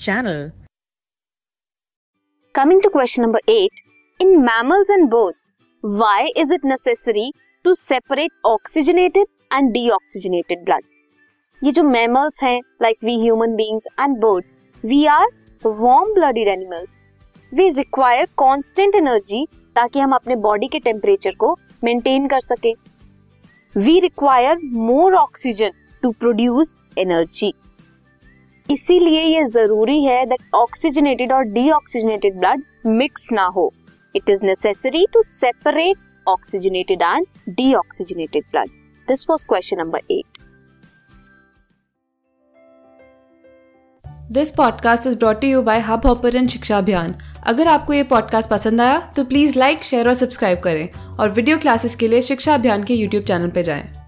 channel. Coming to question number 8. In mammals and birds, why is it necessary to separate oxygenated and deoxygenated blood? ये जो mammals हैं, like we human beings and birds, we are warm-blooded animals. We require constant energy ताकि हम अपने body के temperature को maintain कर सके we require more oxygen to produce energy इसीलिए ये ज़रूरी है दैट ऑक्सीजनेटेड और डीऑक्सीजनेटेड ब्लड मिक्स ना हो। It is necessary to separate oxygenated and deoxygenated blood this was question number eight this podcast is brought you by Hubhopper and Shiksha Abhiyan अगर आपको ये पॉडकास्ट पसंद आया तो प्लीज़ लाइक शेयर और subscribe करें और वीडियो क्लासेस के लिए शिक्षा अभियान के यूट्यूब चैनल पर जाएँ।